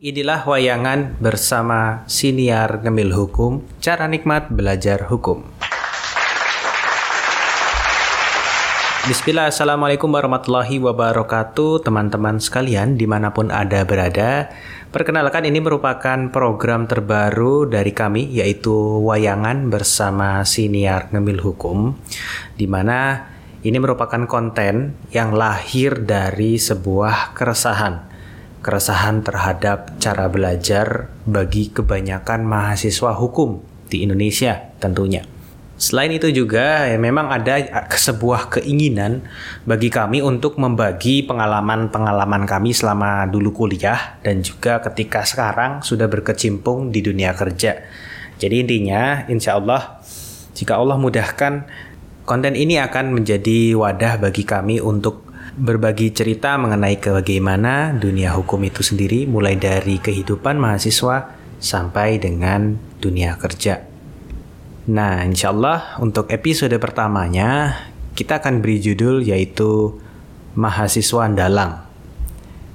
Inilah wayangan bersama siniar ngemil hukum, cara nikmat belajar hukum. Bismillah, Assalamualaikum warahmatullahi wabarakatuh Teman-teman sekalian di mana pun ada berada Perkenalkan ini merupakan program terbaru dari kami Yaitu Wayangan bersama Siniar Ngemil Hukum Di mana ini merupakan konten yang lahir dari sebuah keresahan keresahan terhadap cara belajar bagi kebanyakan mahasiswa hukum di Indonesia tentunya. Selain itu juga ya memang ada sebuah keinginan bagi kami untuk membagi pengalaman-pengalaman kami selama dulu kuliah dan juga ketika sekarang sudah berkecimpung di dunia kerja. Jadi intinya insya Allah jika Allah mudahkan konten ini akan menjadi wadah bagi kami untuk berbagi cerita mengenai bagaimana dunia hukum itu sendiri mulai dari kehidupan mahasiswa sampai dengan dunia kerja. Nah, insya Allah untuk episode pertamanya kita akan beri judul yaitu Mahasiswa Dalang.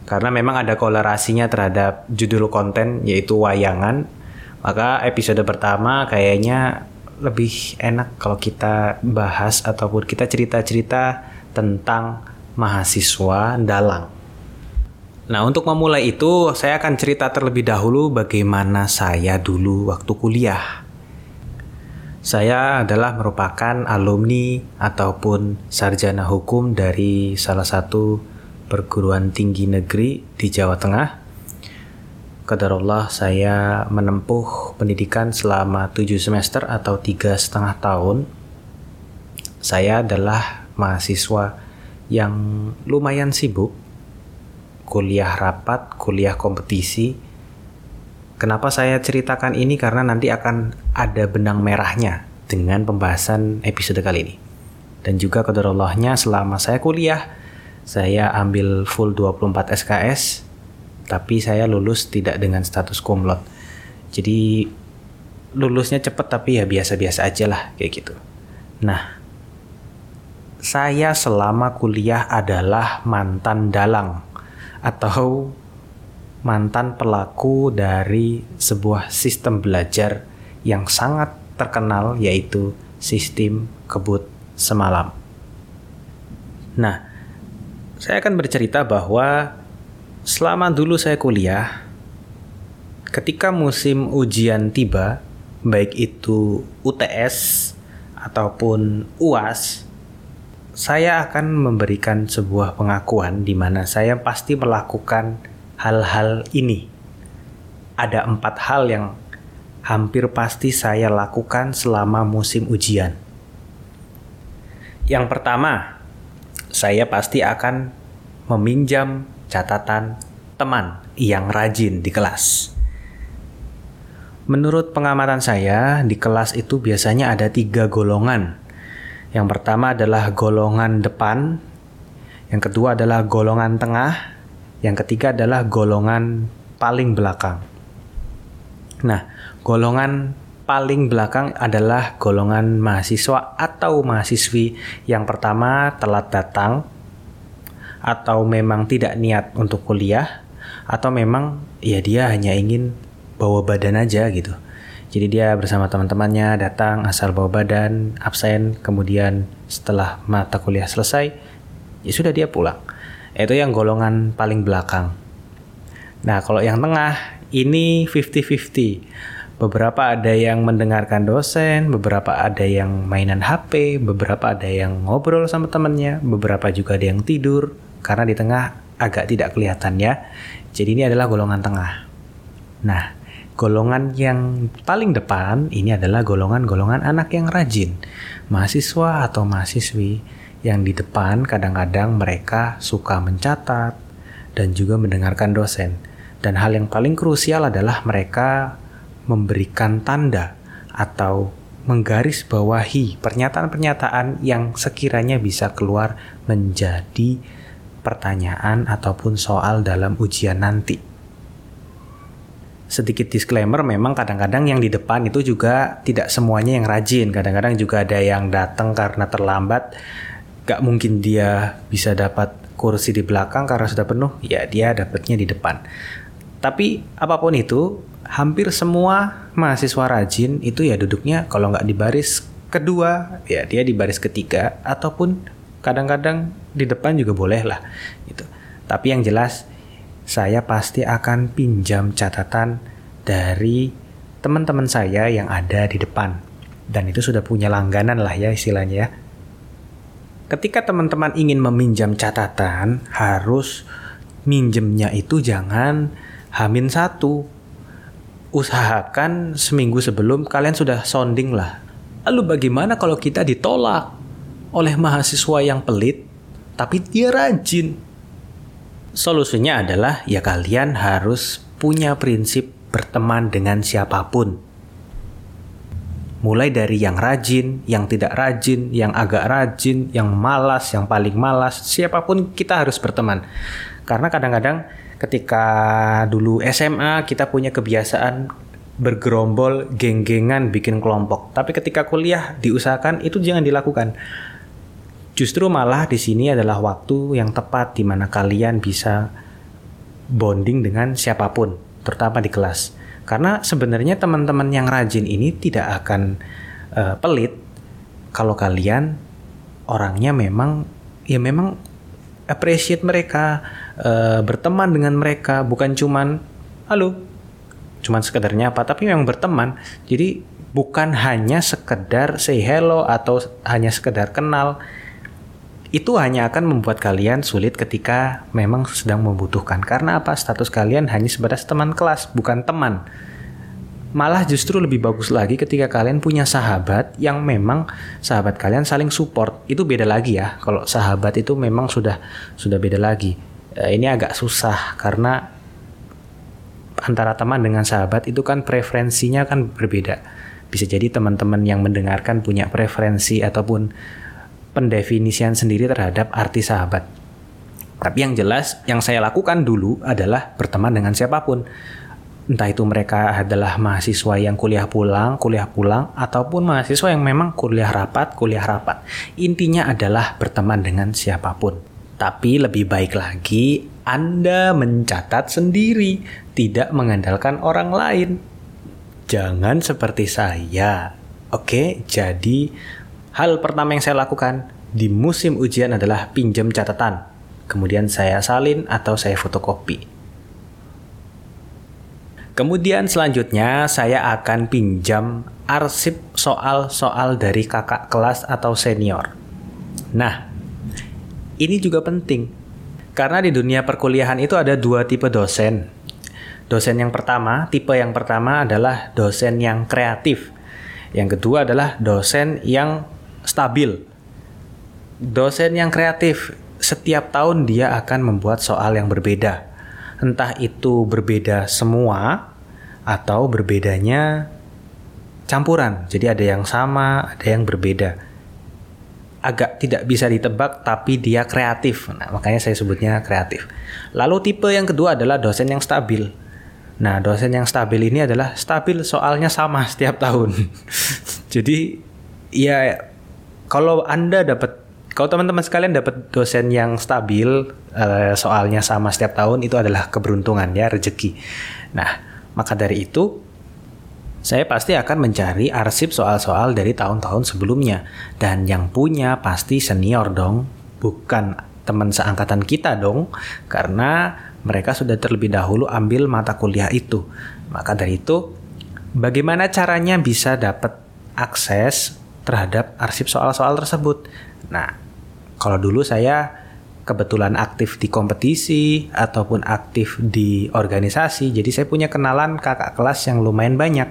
Karena memang ada kolerasinya terhadap judul konten yaitu wayangan, maka episode pertama kayaknya lebih enak kalau kita bahas ataupun kita cerita-cerita tentang mahasiswa dalang. Nah, untuk memulai itu, saya akan cerita terlebih dahulu bagaimana saya dulu waktu kuliah. Saya adalah merupakan alumni ataupun sarjana hukum dari salah satu perguruan tinggi negeri di Jawa Tengah. Kadarullah saya menempuh pendidikan selama tujuh semester atau tiga setengah tahun. Saya adalah mahasiswa yang lumayan sibuk, kuliah rapat, kuliah kompetisi. Kenapa saya ceritakan ini? Karena nanti akan ada benang merahnya dengan pembahasan episode kali ini. Dan juga kedarullahnya selama saya kuliah, saya ambil full 24 SKS, tapi saya lulus tidak dengan status kumlot. Jadi lulusnya cepet tapi ya biasa-biasa aja lah kayak gitu. Nah, saya selama kuliah adalah mantan dalang atau mantan pelaku dari sebuah sistem belajar yang sangat terkenal yaitu sistem kebut semalam. Nah, saya akan bercerita bahwa selama dulu saya kuliah, ketika musim ujian tiba, baik itu UTS ataupun UAS, saya akan memberikan sebuah pengakuan di mana saya pasti melakukan hal-hal ini. Ada empat hal yang hampir pasti saya lakukan selama musim ujian. Yang pertama, saya pasti akan meminjam catatan teman yang rajin di kelas. Menurut pengamatan saya, di kelas itu biasanya ada tiga golongan yang pertama adalah golongan depan, yang kedua adalah golongan tengah, yang ketiga adalah golongan paling belakang. Nah, golongan paling belakang adalah golongan mahasiswa atau mahasiswi yang pertama telat datang atau memang tidak niat untuk kuliah atau memang ya dia hanya ingin bawa badan aja gitu. Jadi dia bersama teman-temannya datang asal bawa badan, absen, kemudian setelah mata kuliah selesai, ya sudah dia pulang. Itu yang golongan paling belakang. Nah, kalau yang tengah ini 50-50. Beberapa ada yang mendengarkan dosen, beberapa ada yang mainan HP, beberapa ada yang ngobrol sama temannya, beberapa juga ada yang tidur karena di tengah agak tidak kelihatan ya. Jadi ini adalah golongan tengah. Nah, golongan yang paling depan ini adalah golongan-golongan anak yang rajin. Mahasiswa atau mahasiswi yang di depan kadang-kadang mereka suka mencatat dan juga mendengarkan dosen. Dan hal yang paling krusial adalah mereka memberikan tanda atau menggaris bawahi pernyataan-pernyataan yang sekiranya bisa keluar menjadi pertanyaan ataupun soal dalam ujian nanti sedikit disclaimer memang kadang-kadang yang di depan itu juga tidak semuanya yang rajin. Kadang-kadang juga ada yang datang karena terlambat. Gak mungkin dia bisa dapat kursi di belakang karena sudah penuh ya dia dapatnya di depan. Tapi apa pun itu, hampir semua mahasiswa rajin itu ya duduknya kalau nggak di baris kedua, ya dia di baris ketiga ataupun kadang-kadang di depan juga boleh lah gitu. Tapi yang jelas saya pasti akan pinjam catatan dari teman-teman saya yang ada di depan dan itu sudah punya langganan lah ya istilahnya ya. Ketika teman-teman ingin meminjam catatan, harus minjemnya itu jangan hamin satu. Usahakan seminggu sebelum kalian sudah sounding lah. Lalu bagaimana kalau kita ditolak oleh mahasiswa yang pelit, tapi dia rajin? Solusinya adalah ya kalian harus punya prinsip berteman dengan siapa pun mulai dari yang rajin, yang tidak rajin, yang agak rajin, yang malas, yang paling malas, siapa pun kita harus berteman. Karena kadang-kadang ketika dulu SMA kita punya kebiasaan bergerombol, geng-gengan, bikin kelompok. Tapi ketika kuliah diusahakan itu jangan dilakukan. Justru malah di sini adalah waktu yang tepat di mana kalian bisa bonding dengan siapa pun, terutama di kelas. Karena sebenarnya teman-teman yang rajin ini tidak akan uh, pelit kalau kalian orangnya memang ya memang appreciate mereka, uh, berteman dengan mereka, bukan cuman halo, cuman sekedarnya apa, tapi memang berteman. Jadi bukan hanya sekedar say hello atau hanya sekedar kenal, itu hanya akan membuat kalian sulit ketika memang sedang membutuhkan. Karena apa? Status kalian hanya sebatas teman kelas, bukan teman. Malah justru lebih bagus lagi ketika kalian punya sahabat yang memang sahabat kalian saling support. Itu beda lagi ya. Kalau sahabat itu memang sudah sudah beda lagi. Eh, ini agak susah karena antara teman dengan sahabat itu kan preferensinya kan berbeda. Bisa jadi teman-teman yang mendengarkan punya preferensi ataupun pendefinisian sendiri terhadap arti sahabat. Tapi yang jelas, yang saya lakukan dulu adalah berteman dengan siapa pun. Entah itu mereka adalah mahasiswa yang kuliah pulang, kuliah pulang, ataupun mahasiswa yang memang kuliah rapat, kuliah rapat. Intinya adalah berteman dengan siapa pun. Tapi lebih baik lagi, Anda mencatat sendiri, tidak mengandalkan orang lain. Jangan seperti saya. Oke, jadi Hal pertama yang saya lakukan di musim ujian adalah pinjam catatan. Kemudian saya salin atau saya fotokopi. Kemudian selanjutnya saya akan pinjam arsip soal-soal dari kakak kelas atau senior. Nah, ini juga penting. Karena di dunia perkuliahan itu ada dua tipe dosen. Dosen yang pertama, tipe yang pertama adalah dosen yang kreatif. Yang kedua adalah dosen yang stabil. Dosen yang kreatif, setiap tahun dia akan membuat soal yang berbeda. Entah itu berbeda semua atau berbedanya campuran. Jadi ada yang sama, ada yang berbeda. Agak tidak bisa ditebak tapi dia kreatif. Nah, makanya saya sebutnya kreatif. Lalu tipe yang kedua adalah dosen yang stabil. Nah, dosen yang stabil ini adalah stabil soalnya sama setiap tahun. Jadi ya kalau Anda dapat kalau teman-teman sekalian dapat dosen yang stabil uh, soalnya sama setiap tahun itu adalah keberuntungan ya rezeki. Nah, maka dari itu saya pasti akan mencari arsip soal-soal dari tahun-tahun sebelumnya dan yang punya pasti senior dong, bukan teman seangkatan kita dong karena mereka sudah terlebih dahulu ambil mata kuliah itu. Maka dari itu bagaimana caranya bisa dapat akses terhadap arsip soal-soal tersebut. Nah, kalau dulu saya kebetulan aktif di kompetisi ataupun aktif di organisasi, jadi saya punya kenalan kakak kelas yang lumayan banyak.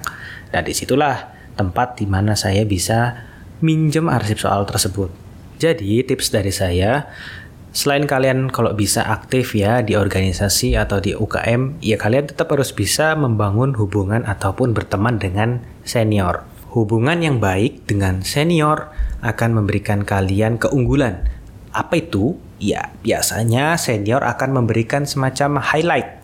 Dan di situlah tempat di mana saya bisa minjem arsip soal tersebut. Jadi tips dari saya, selain kalian kalau bisa aktif ya di organisasi atau di UKM, ya kalian tetap harus bisa membangun hubungan ataupun berteman dengan senior. Hubungan yang baik dengan senior akan memberikan kalian keunggulan. Apa itu? Ya, biasanya senior akan memberikan semacam highlight.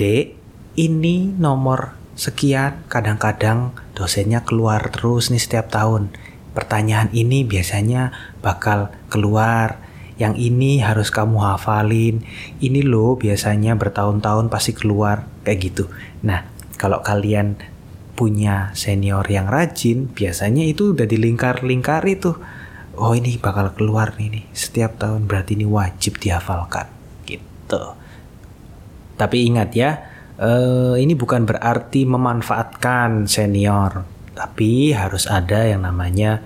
D, ini nomor sekian. Kadang-kadang dosennya keluar terus nih setiap tahun. Pertanyaan ini biasanya bakal keluar. yang ini harus kamu hafalin. Ini loh biasanya bertahun-tahun pasti keluar kayak gitu. Nah, kalau kalian punya senior yang rajin, biasanya itu udah dilingkar-lingkar itu. Oh ini bakal keluar nih, nih setiap tahun berarti ini wajib dihafalkan gitu. Tapi ingat ya, eh, ini bukan berarti memanfaatkan senior, tapi harus ada yang namanya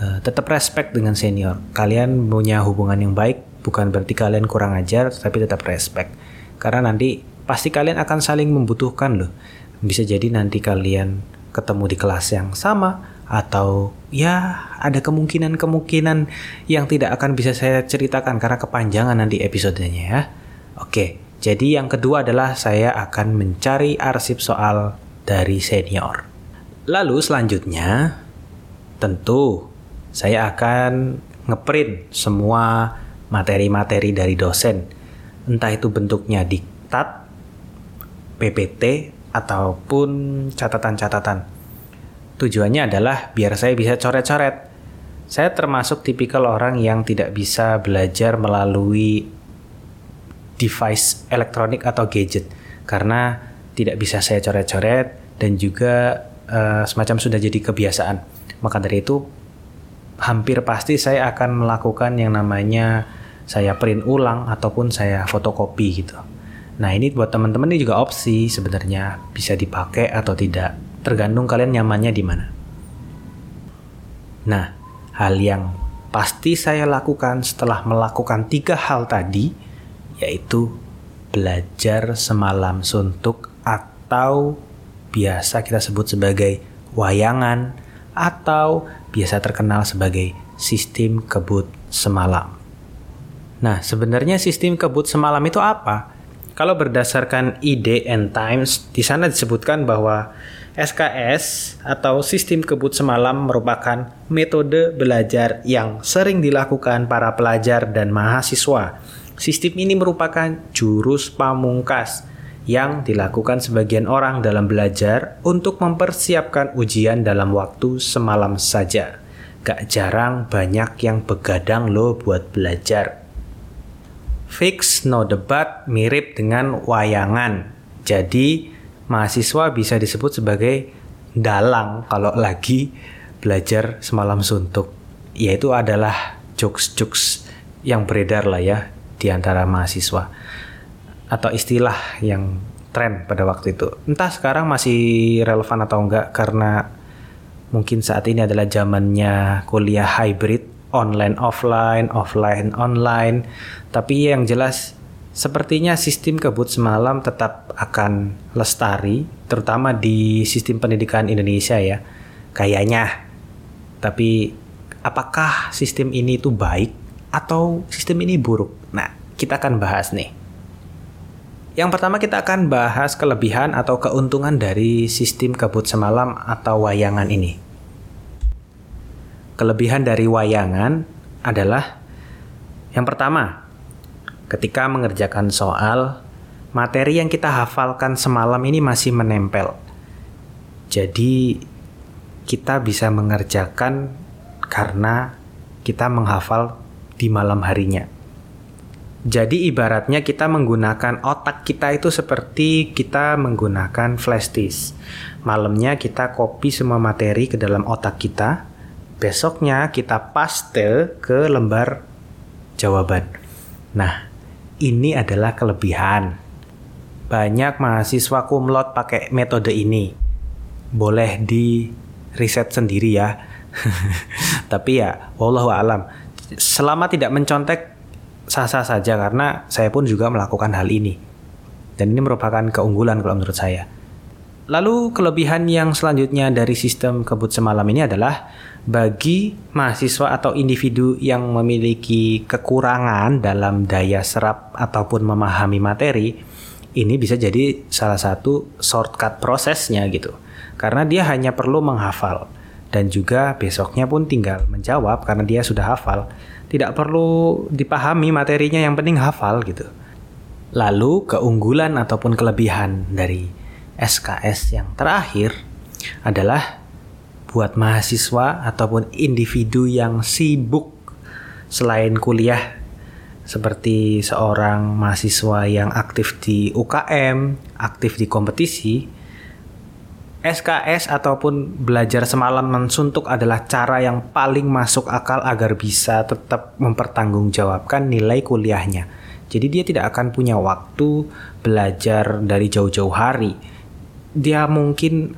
uh, tetap respect dengan senior. Kalian punya hubungan yang baik bukan berarti kalian kurang ajar, tapi tetap respect. Karena nanti pasti kalian akan saling membutuhkan loh. Bisa jadi nanti kalian ketemu di kelas yang sama atau ya ada kemungkinan-kemungkinan yang tidak akan bisa saya ceritakan karena kepanjangan nanti episodenya ya. Oke, jadi yang kedua adalah saya akan mencari arsip soal dari senior. Lalu selanjutnya tentu saya akan ngeprint semua materi-materi dari dosen. Entah itu bentuknya diktat, PPT, ataupun catatan-catatan. Tujuannya adalah biar saya bisa coret-coret. Saya termasuk tipikal orang yang tidak bisa belajar melalui device elektronik atau gadget karena tidak bisa saya coret-coret dan juga uh, semacam sudah jadi kebiasaan. Maka dari itu hampir pasti saya akan melakukan yang namanya saya print ulang ataupun saya fotokopi gitu. Nah ini buat teman-teman ini juga opsi sebenarnya bisa dipakai atau tidak, tergantung kalian nyamannya di mana. Nah hal yang pasti saya lakukan setelah melakukan tiga hal tadi yaitu belajar semalam suntuk atau biasa kita sebut sebagai wayangan atau biasa terkenal sebagai sistem kebut semalam. Nah, sebenarnya sistem kebut semalam itu apa? Kalau berdasarkan ide and times, di sana disebutkan bahwa SKS atau sistem kebut semalam merupakan metode belajar yang sering dilakukan para pelajar dan mahasiswa. Sistem ini merupakan jurus pamungkas yang dilakukan sebagian orang dalam belajar untuk mempersiapkan ujian dalam waktu semalam saja. Gak jarang banyak yang begadang loh buat belajar. Fix no debat mirip dengan wayangan. Jadi mahasiswa bisa disebut sebagai dalang kalau lagi belajar semalam suntuk. Yaitu adalah jokes-jokes yang beredar lah ya di antara mahasiswa atau istilah yang tren pada waktu itu. Entah sekarang masih relevan atau enggak karena mungkin saat ini adalah zamannya kuliah hybrid, online offline, offline online. Tapi yang jelas sepertinya sistem kebut semalam tetap akan lestari, terutama di sistem pendidikan Indonesia ya. Kayaknya. Tapi apakah sistem ini itu baik atau sistem ini buruk? Nah, kita akan bahas nih. Yang pertama kita akan bahas kelebihan atau keuntungan dari sistem kabut semalam atau wayangan ini. Kelebihan dari wayangan adalah yang pertama, ketika mengerjakan soal, materi yang kita hafalkan semalam ini masih menempel. Jadi kita bisa mengerjakan karena kita menghafal di malam harinya. Jadi ibaratnya kita menggunakan otak kita itu seperti kita menggunakan flash disk. Malamnya kita copy semua materi ke dalam otak kita. Besoknya kita paste ke lembar jawaban. Nah, ini adalah kelebihan. Banyak mahasiswa kumlot pakai metode ini. Boleh di riset sendiri ya. Tapi ya, wallahu alam. Selama tidak mencontek sah-sah saja karena saya pun juga melakukan hal ini. Dan ini merupakan keunggulan kalau menurut saya. Lalu kelebihan yang selanjutnya dari sistem kebut semalam ini adalah bagi mahasiswa atau individu yang memiliki kekurangan dalam daya serap ataupun memahami materi, ini bisa jadi salah satu shortcut prosesnya gitu. Karena dia hanya perlu menghafal dan juga besoknya pun tinggal menjawab karena dia sudah hafal tidak perlu dipahami materinya yang penting hafal gitu. Lalu keunggulan ataupun kelebihan dari SKS yang terakhir adalah buat mahasiswa ataupun individu yang sibuk selain kuliah seperti seorang mahasiswa yang aktif di UKM, aktif di kompetisi, SKS ataupun belajar semalam mensuntuk adalah cara yang paling masuk akal agar bisa tetap mempertanggungjawabkan nilai kuliahnya. Jadi dia tidak akan punya waktu belajar dari jauh-jauh hari. Dia mungkin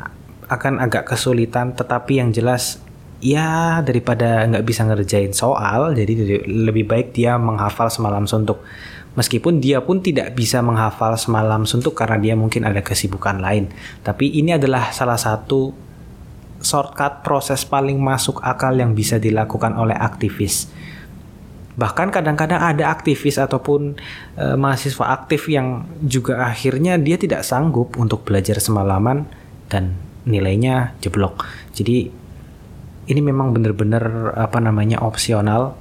akan agak kesulitan, tetapi yang jelas ya daripada nggak bisa ngerjain soal jadi lebih baik dia menghafal semalam suntuk. Meskipun dia pun tidak bisa menghafal semalam suntuk karena dia mungkin ada kesibukan lain. Tapi ini adalah salah satu shortcut proses paling masuk akal yang bisa dilakukan oleh aktivis bahkan kadang-kadang ada aktivis ataupun e, mahasiswa aktif yang juga akhirnya dia tidak sanggup untuk belajar semalaman dan nilainya jeblok jadi ini memang benar-benar apa namanya opsional.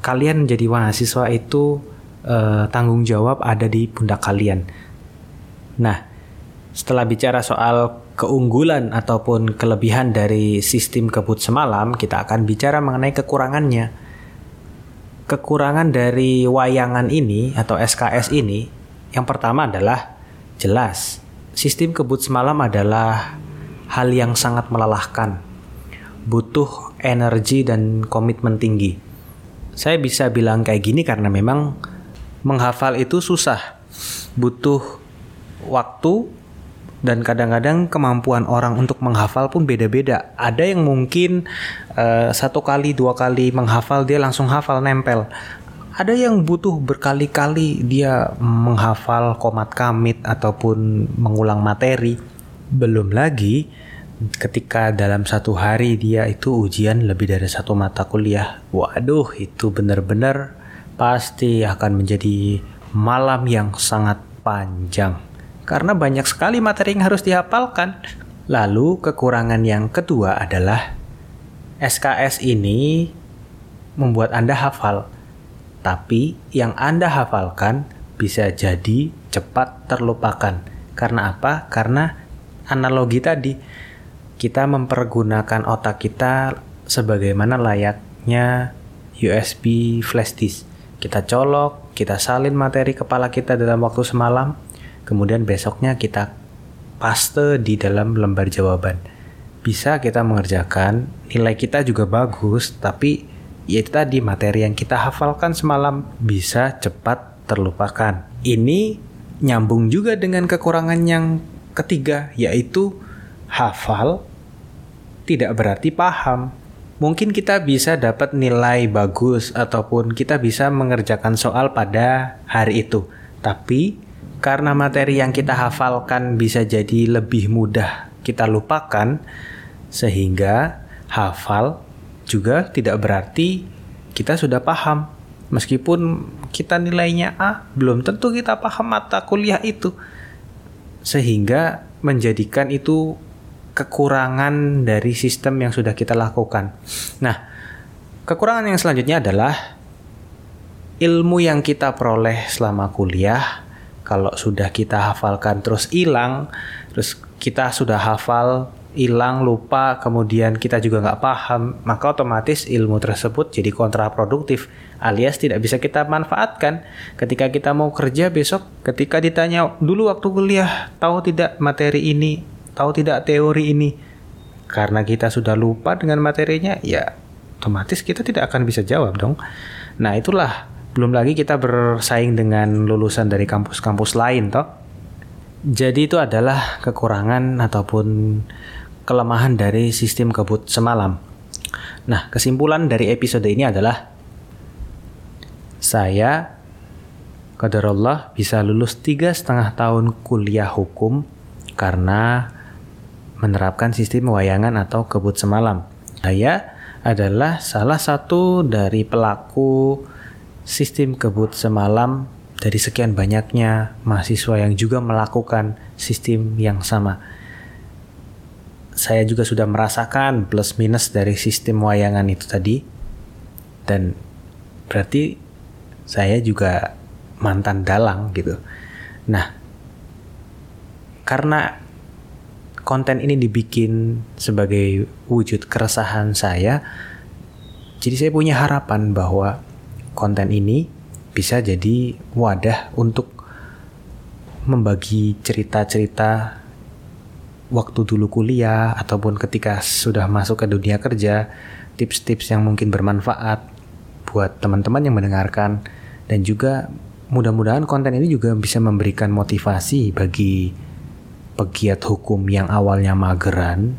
Kalian menjadi mahasiswa itu uh, tanggung jawab ada di pundak kalian. Nah, setelah bicara soal keunggulan ataupun kelebihan dari sistem kebut semalam, kita akan bicara mengenai kekurangannya. Kekurangan dari wayangan ini atau SKS ini, yang pertama adalah jelas sistem kebut semalam adalah hal yang sangat melelahkan butuh energi dan komitmen tinggi. Saya bisa bilang kayak gini karena memang menghafal itu susah. Butuh waktu dan kadang-kadang kemampuan orang untuk menghafal pun beda-beda. Ada yang mungkin uh, satu kali dua kali menghafal dia langsung hafal nempel. Ada yang butuh berkali-kali dia menghafal komat kamit ataupun mengulang materi. Belum lagi ketika dalam satu hari dia itu ujian lebih dari satu mata kuliah. Waduh, itu benar-benar pasti akan menjadi malam yang sangat panjang. Karena banyak sekali materi yang harus dihafalkan. Lalu kekurangan yang kedua adalah SKS ini membuat Anda hafal. Tapi yang Anda hafalkan bisa jadi cepat terlupakan. Karena apa? Karena analogi tadi kita mempergunakan otak kita sebagaimana layaknya USB flash disk. Kita colok, kita salin materi kepala kita dalam waktu semalam, kemudian besoknya kita paste di dalam lembar jawaban. Bisa kita mengerjakan, nilai kita juga bagus, tapi ya itu tadi materi yang kita hafalkan semalam bisa cepat terlupakan. Ini nyambung juga dengan kekurangan yang ketiga, yaitu hafal tidak berarti paham. Mungkin kita bisa dapat nilai bagus ataupun kita bisa mengerjakan soal pada hari itu. Tapi karena materi yang kita hafalkan bisa jadi lebih mudah kita lupakan sehingga hafal juga tidak berarti kita sudah paham. Meskipun kita nilainya A, belum tentu kita paham mata kuliah itu. Sehingga menjadikan itu kekurangan dari sistem yang sudah kita lakukan. Nah, kekurangan yang selanjutnya adalah ilmu yang kita peroleh selama kuliah. Kalau sudah kita hafalkan terus hilang, terus kita sudah hafal hilang lupa kemudian kita juga nggak paham maka otomatis ilmu tersebut jadi kontraproduktif alias tidak bisa kita manfaatkan. Ketika kita mau kerja besok ketika ditanya dulu waktu kuliah tahu tidak materi ini? Tahu tidak teori ini? Karena kita sudah lupa dengan materinya ya otomatis kita tidak akan bisa jawab dong. Nah itulah belum lagi kita bersaing dengan lulusan dari kampus-kampus lain toh jadi itu adalah kekurangan ataupun kelemahan dari sistem kebut semalam nah kesimpulan dari episode ini adalah saya Qadarullah bisa lulus tiga setengah tahun kuliah hukum karena menerapkan sistem wayangan atau kebut semalam. Saya adalah salah satu dari pelaku sistem kebut semalam dari sekian banyaknya mahasiswa yang juga melakukan sistem yang sama. Saya juga sudah merasakan plus minus dari sistem wayangan itu tadi. Dan berarti saya juga mantan dalang gitu. Nah, karena konten ini dibikin sebagai wujud keresahan saya, jadi saya punya harapan bahwa konten ini bisa jadi wadah untuk membagi cerita-cerita waktu dulu kuliah ataupun ketika sudah masuk ke dunia kerja, tips-tips yang mungkin bermanfaat buat teman-teman yang mendengarkan dan juga mudah-mudahan konten ini juga bisa memberikan motivasi bagi pegiat hukum yang awalnya mageran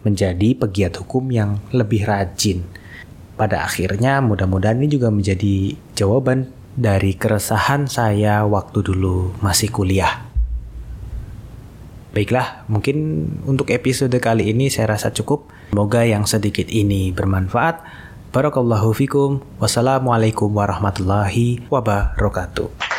menjadi pegiat hukum yang lebih rajin. Pada akhirnya mudah-mudahan ini juga menjadi jawaban dari keresahan saya waktu dulu masih kuliah. Baiklah, mungkin untuk episode kali ini saya rasa cukup. Semoga yang sedikit ini bermanfaat. Barakallahu fikum. Wassalamualaikum warahmatullahi wabarakatuh.